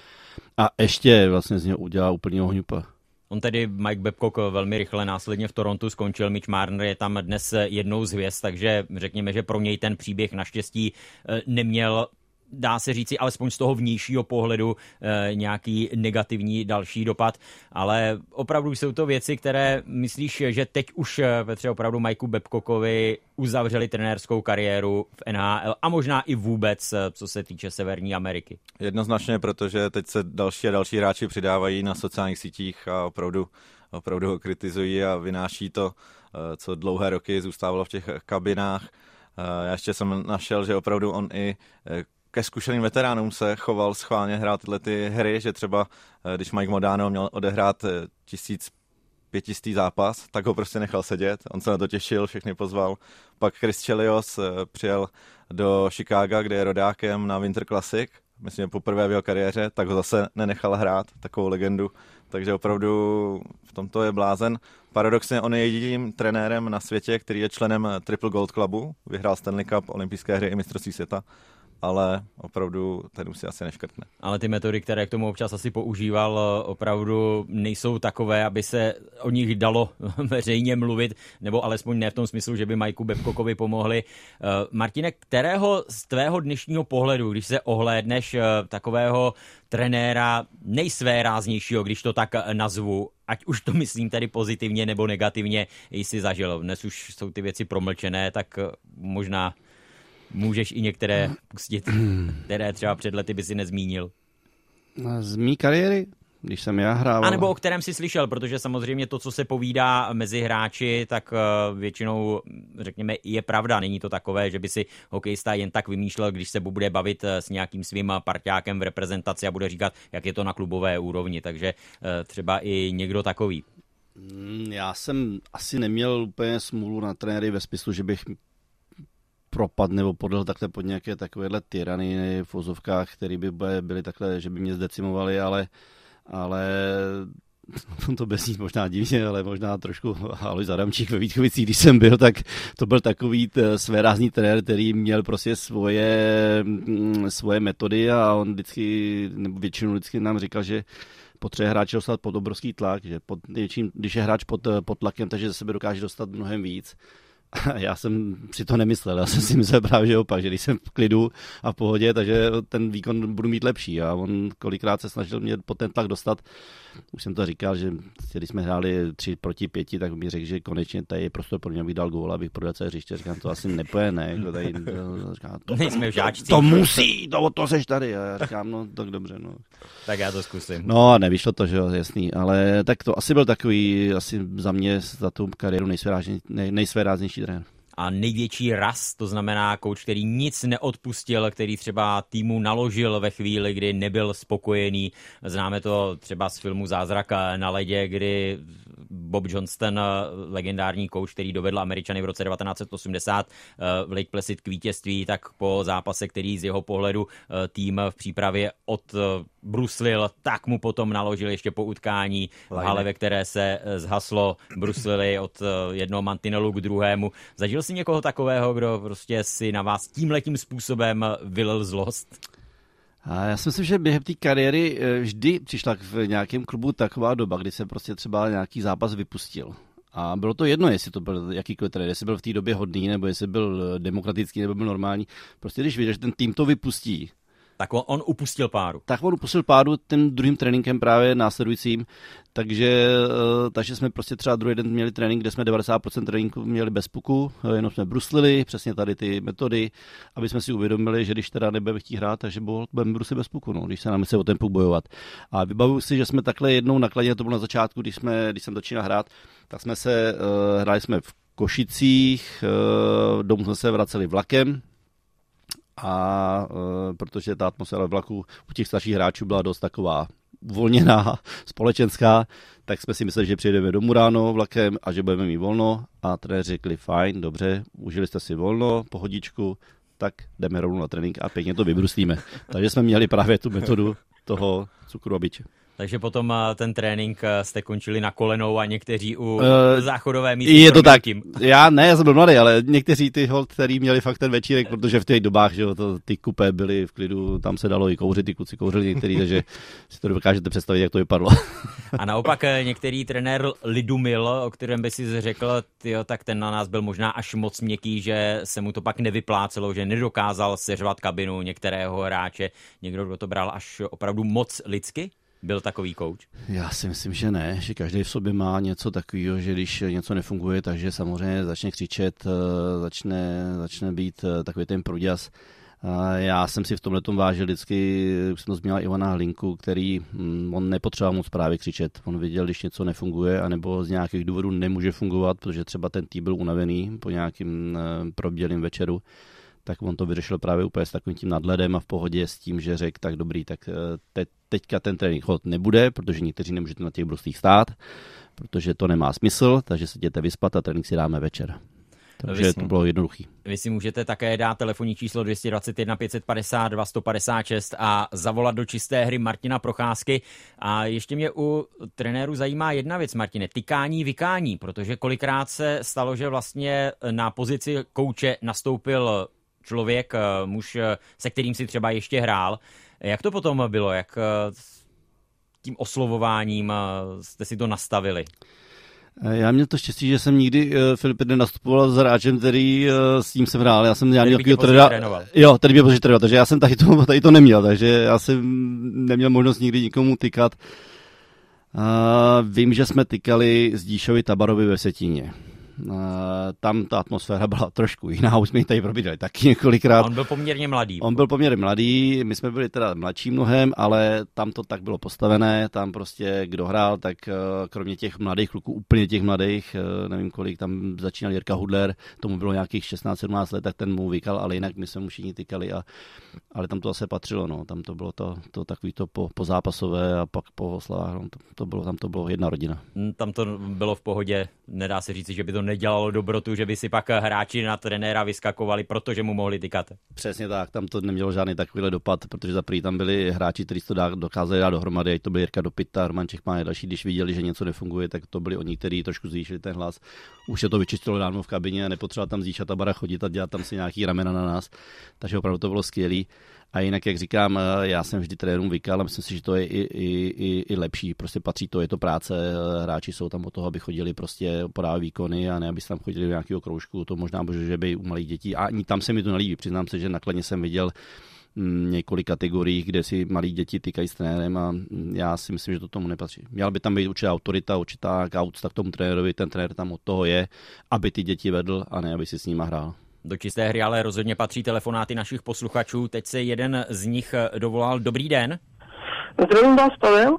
a ještě vlastně z něho udělá úplně ohňupa. On tedy Mike Babcock velmi rychle následně v Torontu skončil, Mitch Marner je tam dnes jednou z hvězd, takže řekněme, že pro něj ten příběh naštěstí eh, neměl dá se říci, alespoň z toho vnějšího pohledu e, nějaký negativní další dopad, ale opravdu jsou to věci, které myslíš, že teď už eh, Petře opravdu Majku Bebkokovi uzavřeli trenérskou kariéru v NHL a možná i vůbec, eh, co se týče Severní Ameriky. Jednoznačně, protože teď se další a další hráči přidávají na sociálních sítích a opravdu, opravdu ho kritizují a vynáší to, co dlouhé roky zůstávalo v těch kabinách. Já ještě jsem našel, že opravdu on i ke zkušeným veteránům se choval schválně hrát tyhle ty hry, že třeba eh, když Mike Modano měl odehrát eh, tisíc pětistý zápas, tak ho prostě nechal sedět, on se na to těšil, všechny pozval. Pak Chris Chelios eh, přijel do Chicaga, kde je rodákem na Winter Classic, myslím, že poprvé v jeho kariéře, tak ho zase nenechal hrát, takovou legendu. Takže opravdu v tomto je blázen. Paradoxně on je jediným trenérem na světě, který je členem Triple Gold Clubu, vyhrál Stanley Cup, olympijské hry i mistrovství světa ale opravdu ten už si asi neškrtne. Ale ty metody, které k tomu občas asi používal, opravdu nejsou takové, aby se o nich dalo [laughs] veřejně mluvit, nebo alespoň ne v tom smyslu, že by Majku Bebkokovi pomohli. Eh, Martine, kterého z tvého dnešního pohledu, když se ohlédneš eh, takového trenéra nejsvéráznějšího, když to tak nazvu, ať už to [laughs] myslím tedy pozitivně nebo negativně, jsi zažil. Dnes už jsou ty věci promlčené, tak eh, možná můžeš i některé pustit, které třeba před lety by si nezmínil. Z mý kariéry? když jsem já hrával. A nebo o kterém si slyšel, protože samozřejmě to, co se povídá mezi hráči, tak eh, většinou, řekněme, je pravda. Není to takové, že by si hokejista jen tak vymýšlel, když se bude bavit eh, s nějakým svým parťákem v reprezentaci a bude říkat, jak je to na klubové úrovni. Takže eh, třeba i někdo takový. Hmm, já jsem asi neměl úplně smůlu na trenéry ve smyslu, že bych propad nebo podle takhle pod nějaké takovéhle tyrany v vozovkách, které by byly takhle, že by mě zdecimovali, ale, ale [laughs] to bez ní možná divně, ale možná trošku Alois Adamčík ve Vítkovicích, když jsem byl, tak to byl takový své rázný trenér, který měl prostě svoje, mm, svoje metody a on vždycky, nebo většinou vždycky nám říkal, že potřebuje hráče dostat pod obrovský tlak, že pod, když je hráč pod, pod tlakem, takže ze sebe dokáže dostat mnohem víc. [laughs] já jsem si to nemyslel, já jsem si myslel právě, že opak, že když jsem v klidu a v pohodě, takže ten výkon budu mít lepší a on kolikrát se snažil mě pod ten tlak dostat. Už jsem to říkal, že když jsme hráli 3 proti 5, tak mi řekl, že konečně tady je prostor pro mě, abych dal gól, abych prodal celé hřiště. Říkám, to asi nepoje, ne? Jako tady, říkám, to, Nejsme žáčci. To musí, to, to seš tady. A já říkám, no tak dobře. No. Tak já to zkusím. No a nevyšlo to, že jo, jasný. Ale tak to asi byl takový, asi za mě, za tu kariéru nejsvéráznější trenér a největší ras, to znamená kouč, který nic neodpustil, který třeba týmu naložil ve chvíli, kdy nebyl spokojený. Známe to třeba z filmu Zázrak na ledě, kdy Bob Johnston, legendární kouč, který dovedl Američany v roce 1980 v Lake Placid k vítězství, tak po zápase, který z jeho pohledu eh, tým v přípravě od eh, bruslil, tak mu potom naložil ještě po utkání v hale, ve které se eh, zhaslo, bruslili od jednoho mantinelu k druhému. Zažil jsi někoho takového, kdo prostě si na vás tímhletím způsobem vylil zlost? A já si myslím, že během té kariéry eh, vždy přišla v nějakém klubu taková doba, kdy se prostě třeba nějaký zápas vypustil. A bylo to jedno, jestli to byl jakýkoliv trenér, jestli byl v té době hodný, nebo jestli byl eh, demokratický, nebo byl normální. Prostě když viděl, že ten tým to vypustí, tak on, on upustil páru. Tak on upustil páru tím druhým tréninkem právě následujícím, takže, eh, takže jsme prostě třeba druhý den měli trénink, kde jsme 90% tréninku měli bez puku, eh, jenom jsme bruslili, přesně tady ty metody, aby jsme si uvědomili, že když teda nebudeme chtít hrát, takže budeme bruslit bez puku, no, když se nám chce o ten puk bojovat. A vybavuju si, že jsme takhle jednou nakladně, to bylo na začátku, když, jsme, když jsem začínal hrát, tak jsme se, uh, hráli jsme v Košicích, domů jsme se vraceli vlakem, a e, protože ta atmosféra vlaku u těch starších hráčů byla dost taková uvolněná, [laughs] společenská, tak jsme si mysleli, že přijedeme domů ráno vlakem a že budeme mít volno a trenéři řekli, fajn, dobře, užili jste si volno, pohodičku, tak jdeme rovnou na trénink a pěkně to vybruslíme. [laughs] Takže jsme měli právě tu metodu toho cukru a biče. Takže potom eh, ten trénink eh, jste končili na kolenou a někteří u uh, záchodové místy. Je to tak. Já ne, já jsem byl mladý, ale někteří ty hold, který měli fakt ten večírek, protože v těch dobách, že to, ty kupé byly v klidu, tam se dalo i kouřit, ty kluci kouřili některý, [laughs] takže si to dokážete představit, jak to vypadlo. a naopak některý trenér Lidumil, o kterém by si řekl, tyjo, tak ten na nás byl možná až moc měkký, že se mu to pak nevyplácelo, že nedokázal seřvat kabinu některého hráče. Někdo, kdo to bral až opravdu moc lidsky? Byl takový kouč? Já si myslím, že ne, že každý v sobě má něco takového, že když něco nefunguje, takže samozřejmě začne křičet, eh, začne, začne být eh, takový ten průděs. Já jsem si v tomhle tom vážil vždycky, už jsem to zmínil Ivana Hlinku, který mm, on nepotřeboval moc právě křičet. On viděl, když něco nefunguje, anebo z nějakých důvodů nemůže fungovat, protože třeba ten tým byl unavený po nějakým eh, probdělým večeru tak on to vyřešil právě úplně s takovým tím nadhledem a v pohodě s tím, že řekl, tak dobrý, tak te, teďka ten trénink hod nebude, protože někteří nemůžete na těch bruslích stát, protože to nemá smysl, takže se jděte vyspat a trénink si dáme večer. Takže vy, to bylo jednoduchý. Vy si můžete také dát telefonní číslo 221 552 156 a zavolat do čisté hry Martina Procházky. A ještě mě u trenéru zajímá jedna věc, Martine, tykání, vykání, protože kolikrát se stalo, že vlastně na pozici kouče nastoupil člověk, eh, muž, eh, se kterým si třeba ještě hrál. Jak to potom bylo? Jak eh, tím oslovováním jste si to nastavili? Já měl to štěstí, že jsem nikdy uh, Filip nastupoval s hráčem, který uh, s tím jsem hrál. Já jsem měl nějaký trénoval. Jo, který mě později trénoval, takže já jsem tady to, [laughs] tady to neměl, takže já jsem neměl možnost nikdy nikomu tykat. Uh, vím, že jsme tykali s Díšovi Tabarovi ve Setíně. Eh, tam ta atmosféra [laughs] byla trošku jiná, už jsme ji tady probídali taky několikrát. On byl poměrně mladý. On byl poměrně mladý, my jsme byli teda mladší mnohem, ale tam to tak bylo postavené, tam prostě kdo hrál, tak eh, kromě těch mladých kluků, úplně těch mladých, eh, nevím kolik, tam začínal Jirka Hudler, tomu bylo nějakých 16-17 let, tak ten mu vykal, ale jinak my jsme mu všichni tykali, a, ale tam to zase patřilo, no. tam to bylo to, to takový to po, po zápasové a pak po oslavách, no. to, to, bylo, tam to bylo jedna rodina. Tam to bylo v pohodě, nedá se říct, že by to nedělalo dobrotu, že by si pak hráči na trenéra vyskakovali, protože mu mohli tykat. Přesně tak, tam to nemělo žádný takovýhle dopad, protože za prvý tam byli hráči, kteří to dokázali dát dohromady, ať to byl Jirka Dopita, Roman Čechmán a další, když viděli, že něco nefunguje, tak to byli oni, kteří trošku zvýšili ten hlas. Už se to vyčistilo dávno v kabině a nepotřeba tam zíšat a bara chodit a dělat tam si nějaký ramena na nás. Takže opravdu to bylo skvělé. A jinak, jak říkám, eh, já jsem vždy trenérům vykal a myslím si, že to je i, i, i, i lepší. Prostě patří to, je to práce. Eh, hráči jsou tam o toho, aby chodili prostě podávat výkony a ne, aby tam chodili do nějakého kroužku. To možná bože, že by u malých dětí. A ani tam se mi to nelíbí. Přiznám se, že nakladně jsem viděl mm, několik kategorií, kde si malí děti týkají s trenérem a já si myslím, že to tomu nepatří. Měla by tam být určitá autorita, určitá kaucta k tomu trenérovi, ten trenér tam od toho je, aby ty děti vedl a ne, aby si s nima hrál. Do čisté hry ale rozhodně patří telefonáty našich posluchačů. Teď se jeden z nich eh, dovolal. Dobrý den. Zdravím vás, Pavel.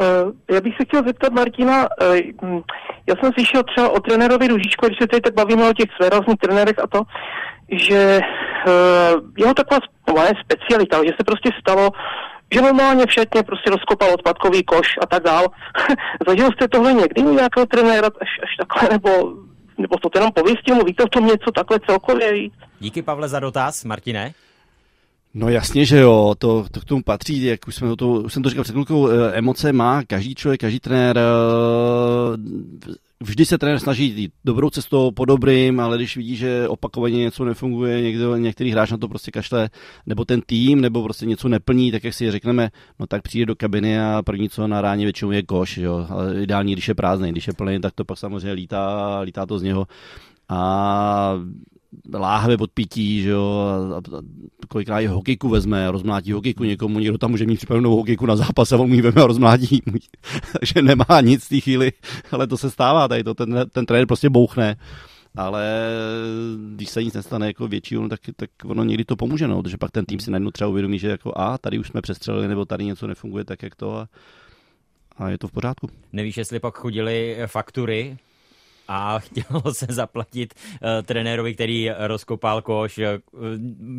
Eh, já bych se chtěl zeptat Martina, eh, hm, já jsem slyšel třeba o trenérovi Ružičko, když se tady tak bavíme o těch svérazných trenérech a to, že jeho taková moje specialita, že se prostě stalo, že normálně všetně prostě rozkopal odpadkový koš a tak dál. [laughs] Zažil jste tohle někdy u nějakého trenéra až, až takhle, nebo nebo to jenom pověstím, víte o tom něco takhle celkově víc? Díky Pavle za dotaz, Martine. No jasně, že jo, to, to k tomu patří, jak už, jsme to, už jsem to říkal před chvilkou, eh, emoce má každý člověk, každý trenér, eh, vždy se trenér snaží jít dobrou cestou, po dobrým, ale když vidí, že opakovaně něco nefunguje, někdo, některý hráč na to prostě kašle, nebo ten tým, nebo prostě něco neplní, tak jak si řekneme, no tak přijde do kabiny a první co na ráně většinou je koš, jo. Ale ideální, když je prázdný, když je plný, tak to pak samozřejmě lítá, lítá to z něho. A láhve od pití, že jo, a, a kolikrát i hokejku vezme, rozmlátí hokejku někomu, někdo tam může mít připravenou hokejku na zápas a on mi veme a rozmlátí. Takže [laughs] nemá nic v té chvíli, ale to se stává tady, to ten, ten trenér prostě bouchne. Ale když se nic nestane jako větší, tak, tak ono někdy to pomůže, no, protože pak ten tým si najednou třeba uvědomí, že jako a tady už jsme přestřelili, nebo tady něco nefunguje tak, jak to a, a je to v pořádku. Nevíš, jestli pak chodili faktury a [laughs] chtělo se zaplatit uh, trenérovi, který rozkopal koš.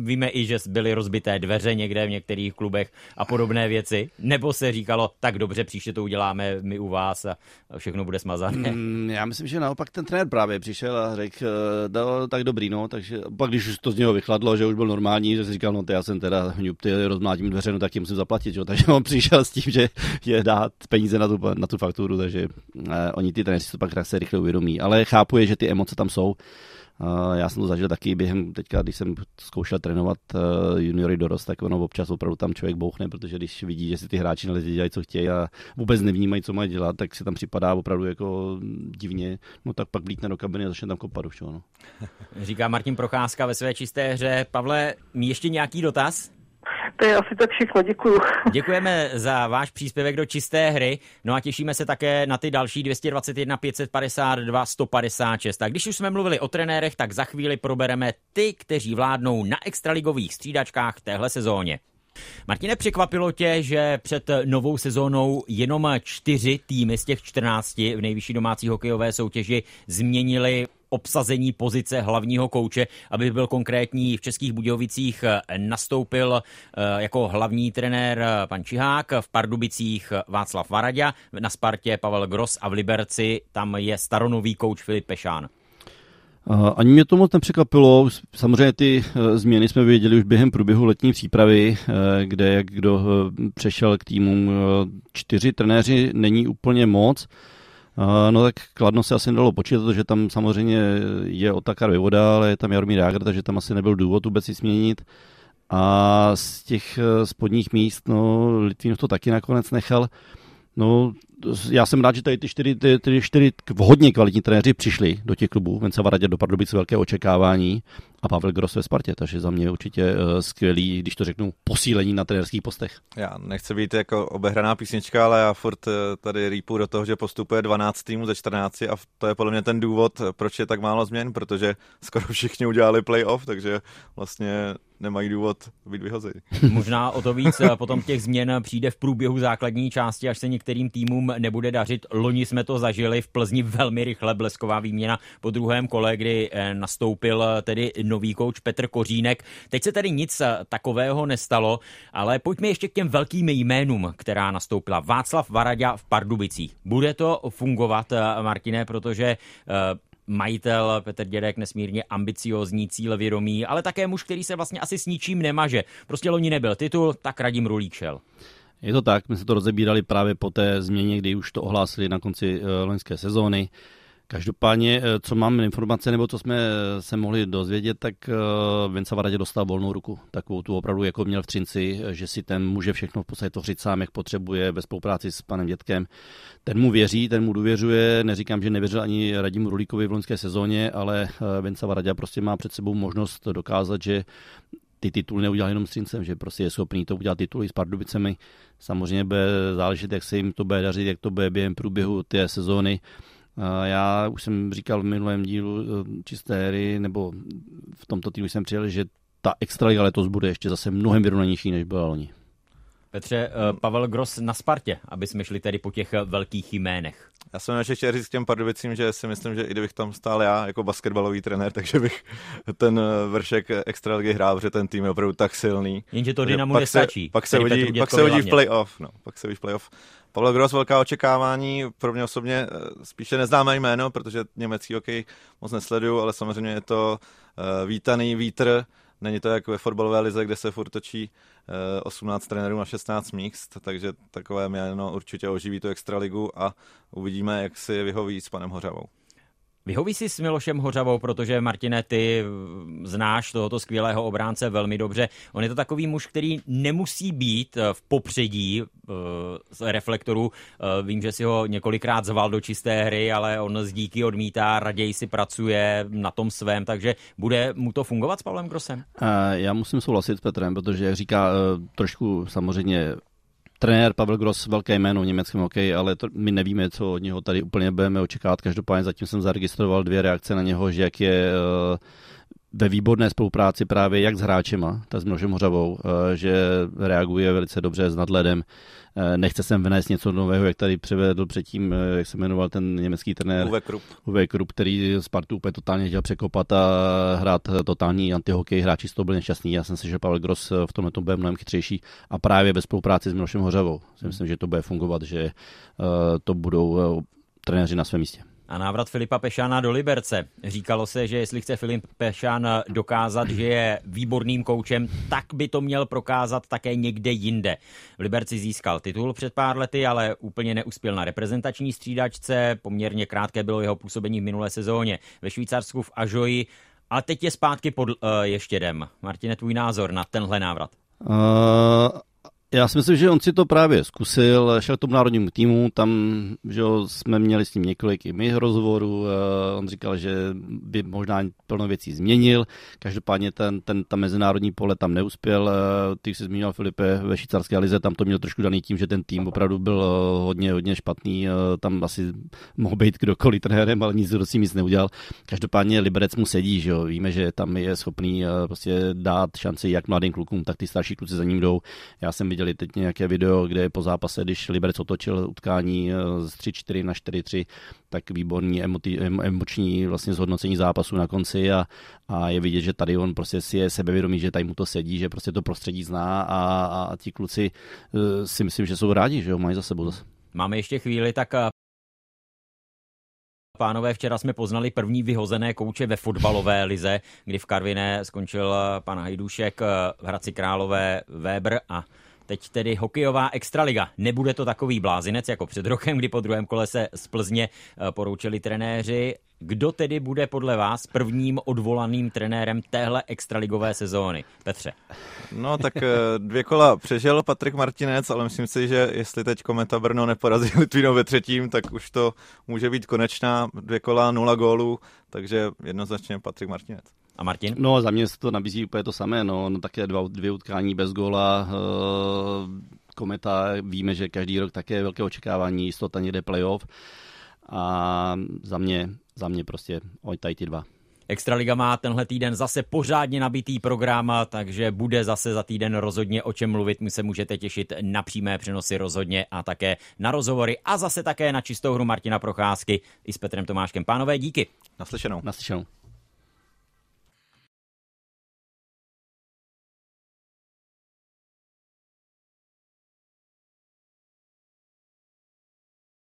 Víme i, že byly rozbité dveře někde v některých klubech a podobné věci. Nebo se říkalo, tak dobře, příště to uděláme my u vás a všechno bude smazané. Mm, já myslím, že naopak ten trenér právě přišel a řekl, uh, tak dobrý, no, takže pak když už to z něho vychladlo, že už byl normální, že si říkal, no, to já jsem teda hňup, ty rozmlátím dveře, no tak tím musím zaplatit, jo. [laughs] takže on přišel s tím, že je dát peníze na tu, na tu fakturu, takže uh, oni ty trenéři to pak se rychle uvědomí ale chápu je, že ty emoce tam jsou. Já jsem to zažil taky během, teďka, když jsem zkoušel trénovat eh, juniory dorost, tak ono občas opravdu tam člověk bouchne, protože když vidí, že si ty hráči na letě dělají, co chtějí a vůbec nevnímají, co mají dělat, tak si tam připadá opravdu jako divně, no tak pak vlítne do kabiny a začne tam kopat už. No. Říká Martin Procházka ve své čisté hře. Pavle, ještě nějaký dotaz? To je asi tak všechno, děkuju. [laughs] Děkujeme za váš příspěvek do čisté hry, no a těšíme se také na ty další 221 552 156. Tak když už jsme mluvili o trenérech, tak za chvíli probereme ty, kteří vládnou na extraligových střídačkách téhle sezóně. Martine, překvapilo tě, že před novou sezónou jenom čtyři týmy z těch 14 v nejvyšší domácí hokejové soutěži změnili obsazení pozice hlavního kouče, aby byl konkrétní v Českých Budějovicích nastoupil eh, jako hlavní trenér eh, pan Čihák, v Pardubicích Václav Varadě, na Spartě Pavel Gros a v Liberci tam je staronový kouč Filip Pešán. Ani mě to moc nepřekvapilo. Samozřejmě ty eh, změny jsme věděli už během průběhu letní přípravy, kde jak kdo přešel k týmům. Čtyři trenéři není úplně moc. No tak Kladno se asi nedalo počítat, že tam samozřejmě je Otakar Vyvoda, ale je tam Jaromír Jágr, takže tam asi nebyl důvod vůbec si změnit. A z těch eh, spodních míst, no, Litvínov to taky nakonec nechal. No, já jsem rád, že tady ty čtyři, ty, ty čtyři hodně kvalitní trenéři přišli do těch klubů. Vence Varadě do Pardubic velké očekávání a Pavel Gross ve Spartě, takže za mě určitě uh, skvělý, když to řeknu, posílení na trenérských postech. Já nechci být jako obehraná písnička, ale já furt uh, tady rýpu do toho, že postupuje 12 týmů ze 14 a to je podle mě ten důvod, proč je tak málo změn, protože [laughs] skoro všichni udělali playoff, takže vlastně nemají důvod být vyhozeni. [laughs] Možná o to víc eh, potom těch změn přijde v průběhu základní části, až se některým týmům nebude dařit. Loni jsme to zažili v Plzni velmi rychle blesková výměna po druhém kole, kdy nastoupil tedy nový kouč Petr Kořínek. Teď se tady nic takového nestalo, ale pojďme ještě k těm velkým jménům, která nastoupila. Václav Varadě v Pardubicích. Bude to fungovat, Martine, protože majitel Petr Dědek, nesmírně ambiciozní, cílevědomý, ale také muž, který se vlastně asi s ničím nemaže. Prostě loni nebyl titul, tak Radim Rulík šel. Je to tak, my se to rozebírali právě po té změně, kdy už to ohlásili na konci eh, loňské sezóny. Každopádně, eh, co mám informace, nebo co jsme eh, se mohli dozvědět, tak Vince Varadě dostal volnou ruku. Takovou tu opravdu jako měl v Třinci, že si ten může všechno v podstatě tvořit sám, jak potřebuje, ve spolupráci s panem Dětkem. Ten mu věří, ten mu důvěřuje. Neříkám, že nevěřil ani Radimu Rulíkovi v loňské sezóně, ale Vince Varadě prostě má před sebou možnost dokázat, že ty tituly neudělal jenom s Třincem, že prostě je schopný to udělat tituly s Pardubicemi. Samozřejmě bude záležet, jak se jim to bude dařit, jak to bude během průběhu té sezóny. Já už jsem říkal v minulém dílu eh, čisté hry, nebo v tomto týdnu jsem přijel, že ta extraliga letos bude ještě zase mnohem vyrovnanější, než byla loni. Petře, eh, Pavel Gross na Spartě, aby jsme šli tedy po těch velkých jménech. Já jsem ještě chtěl říct k těm Pardubicím, že si myslím, že i kdybych tam stál já jako basketbalový trenér, [laughs] takže bych ten eh, vršek extraligy hrál, protože ten tým je opravdu tak silný. Jenže to Dynamo pak nestačí. Pak se uvidí, pak se uvidí v playoff. No, pak se uvidí v playoff. Pavel Gross, velká očekávání, pro mě osobně eh, spíše neznámé jméno, protože německý hokej moc nesleduju, ale samozřejmě je to vítaný vítr, Není to jako ve fotbalové lize, kde se furt točí 18 eh, trenérů na 16 míst, takže takové jméno určitě oživí tu extraligu a uvidíme, jak si vyhoví s panem Hořavou. Vyhoví si s Milošem Hořavou, protože Martine, ty znáš tohoto skvělého obránce velmi dobře. On je to takový muž, který nemusí být eh, v popředí uh, z reflektoru. Uh, vím, že si ho několikrát zval do čisté hry, ale on z díky odmítá, raději si pracuje na tom svém, takže bude mu to fungovat s Pavlem Grosem? Já musím souhlasit s Petrem, protože jak říká, trošku samozřejmě trenér Pavel Gross, velké jméno v německém hokeji, ale to, my nevíme, co od něho tady úplně budeme očekávat. Každopádně zatím jsem zaregistroval dvě reakce na něho, že jak je uh, ve výborné spolupráci právě jak s hráčema, tak s Množem Hořavou, eh, že reaguje velice dobře s nadhledem. Eh, nechce sem vnést něco nového, jak tady převedl předtím, eh, jak se jmenoval ten německý trenér Uwe Krupp, Uwe Krupp který Spartu úplně totálně chtěl překopat a hrát totální antihokej. Hráči z toho byli nešťastní. Já jsem si, že Pavel Gross v tomhle tom bude mnohem chytřejší a právě bez spolupráci s Množem Hořavou. Myslím, že to bude fungovat, že to budou trenéři na svém místě a návrat Filipa Pešána do Liberce. Říkalo se, že jestli chce Filip Pešán dokázat, že je výborným koučem, tak by to měl prokázat také někde jinde. V Liberci získal titul před pár lety, ale úplně neuspěl na reprezentační střídačce. Poměrně krátké bylo jeho působení v minulé sezóně ve Švýcarsku v Ažoji. A teď je zpátky pod uh, Ještědem. Martine, tvůj názor na tenhle návrat? Uh, já si myslím, že on si to právě zkusil, šel k tomu národnímu týmu, tam že jsme měli s ním několik i my rozhovorů, eh, on říkal, že by možná plno věcí změnil, každopádně ten, ten ta mezinárodní pole tam neuspěl, eh, ty jsi zmínil Filipe ve švýcarské lize, tam to měl trošku daný tím, že ten tým opravdu byl eh, hodně, hodně špatný, tam asi mohl být kdokoliv trenérem, ale nic s tím nic neudělal. Každopádně Liberec mu sedí, že jo? víme, že tam je schopný prostě dát šanci jak mladým klukům, tak ty starší kluci za ním jdou. Já jsem viděli teď nějaké video, kde po zápase, když Liberec otočil utkání eh, z 3-4 na 4-3, tak výborný emoti, emoční vlastně zhodnocení zápasu na konci a, a je vidět, že tady on prostě si je sebevědomý, že tady mu to sedí, že prostě to prostředí zná a, a ti kluci eh, si myslím, že jsou rádi, že ho mají za sebou. Máme ještě chvíli, tak eh, Pánové, včera jsme poznali první vyhozené kouče ve fotbalové lize, kdy v Karviné skončil pan Hajdušek, v Hradci Králové Weber a Teď tedy hokejová extraliga. Nebude to takový blázinec jako před rokem, kdy po druhém kole se z Plzně eh, poroučili trenéři. Kdo tedy bude podle vás prvním odvolaným trenérem téhle extraligové sezóny? Petře. No tak eh, dvě kola přežil Patrik Martinec, ale myslím si, že jestli teď Kometa Brno neporazí Litvínou ve třetím, tak už to může být konečná. Dvě kola, nula gólů, takže jednoznačně Patrik Martinec. A Martin? No, za mě se to nabízí úplně to samé. No, no také dva, dvě utkání bez góla. E, kometa, víme, že každý rok také je velké očekávání, jistota někde playoff. A za mě, za mě prostě oj, tady ty dva. Extraliga má tenhle týden zase pořádně nabitý program, takže bude zase za týden rozhodně o čem mluvit. My se můžete těšit na přímé přenosy rozhodně a také na rozhovory a zase také na čistou hru Martina Procházky i s Petrem Tomáškem. Pánové, díky. Naslyšenou. Naslyšenou.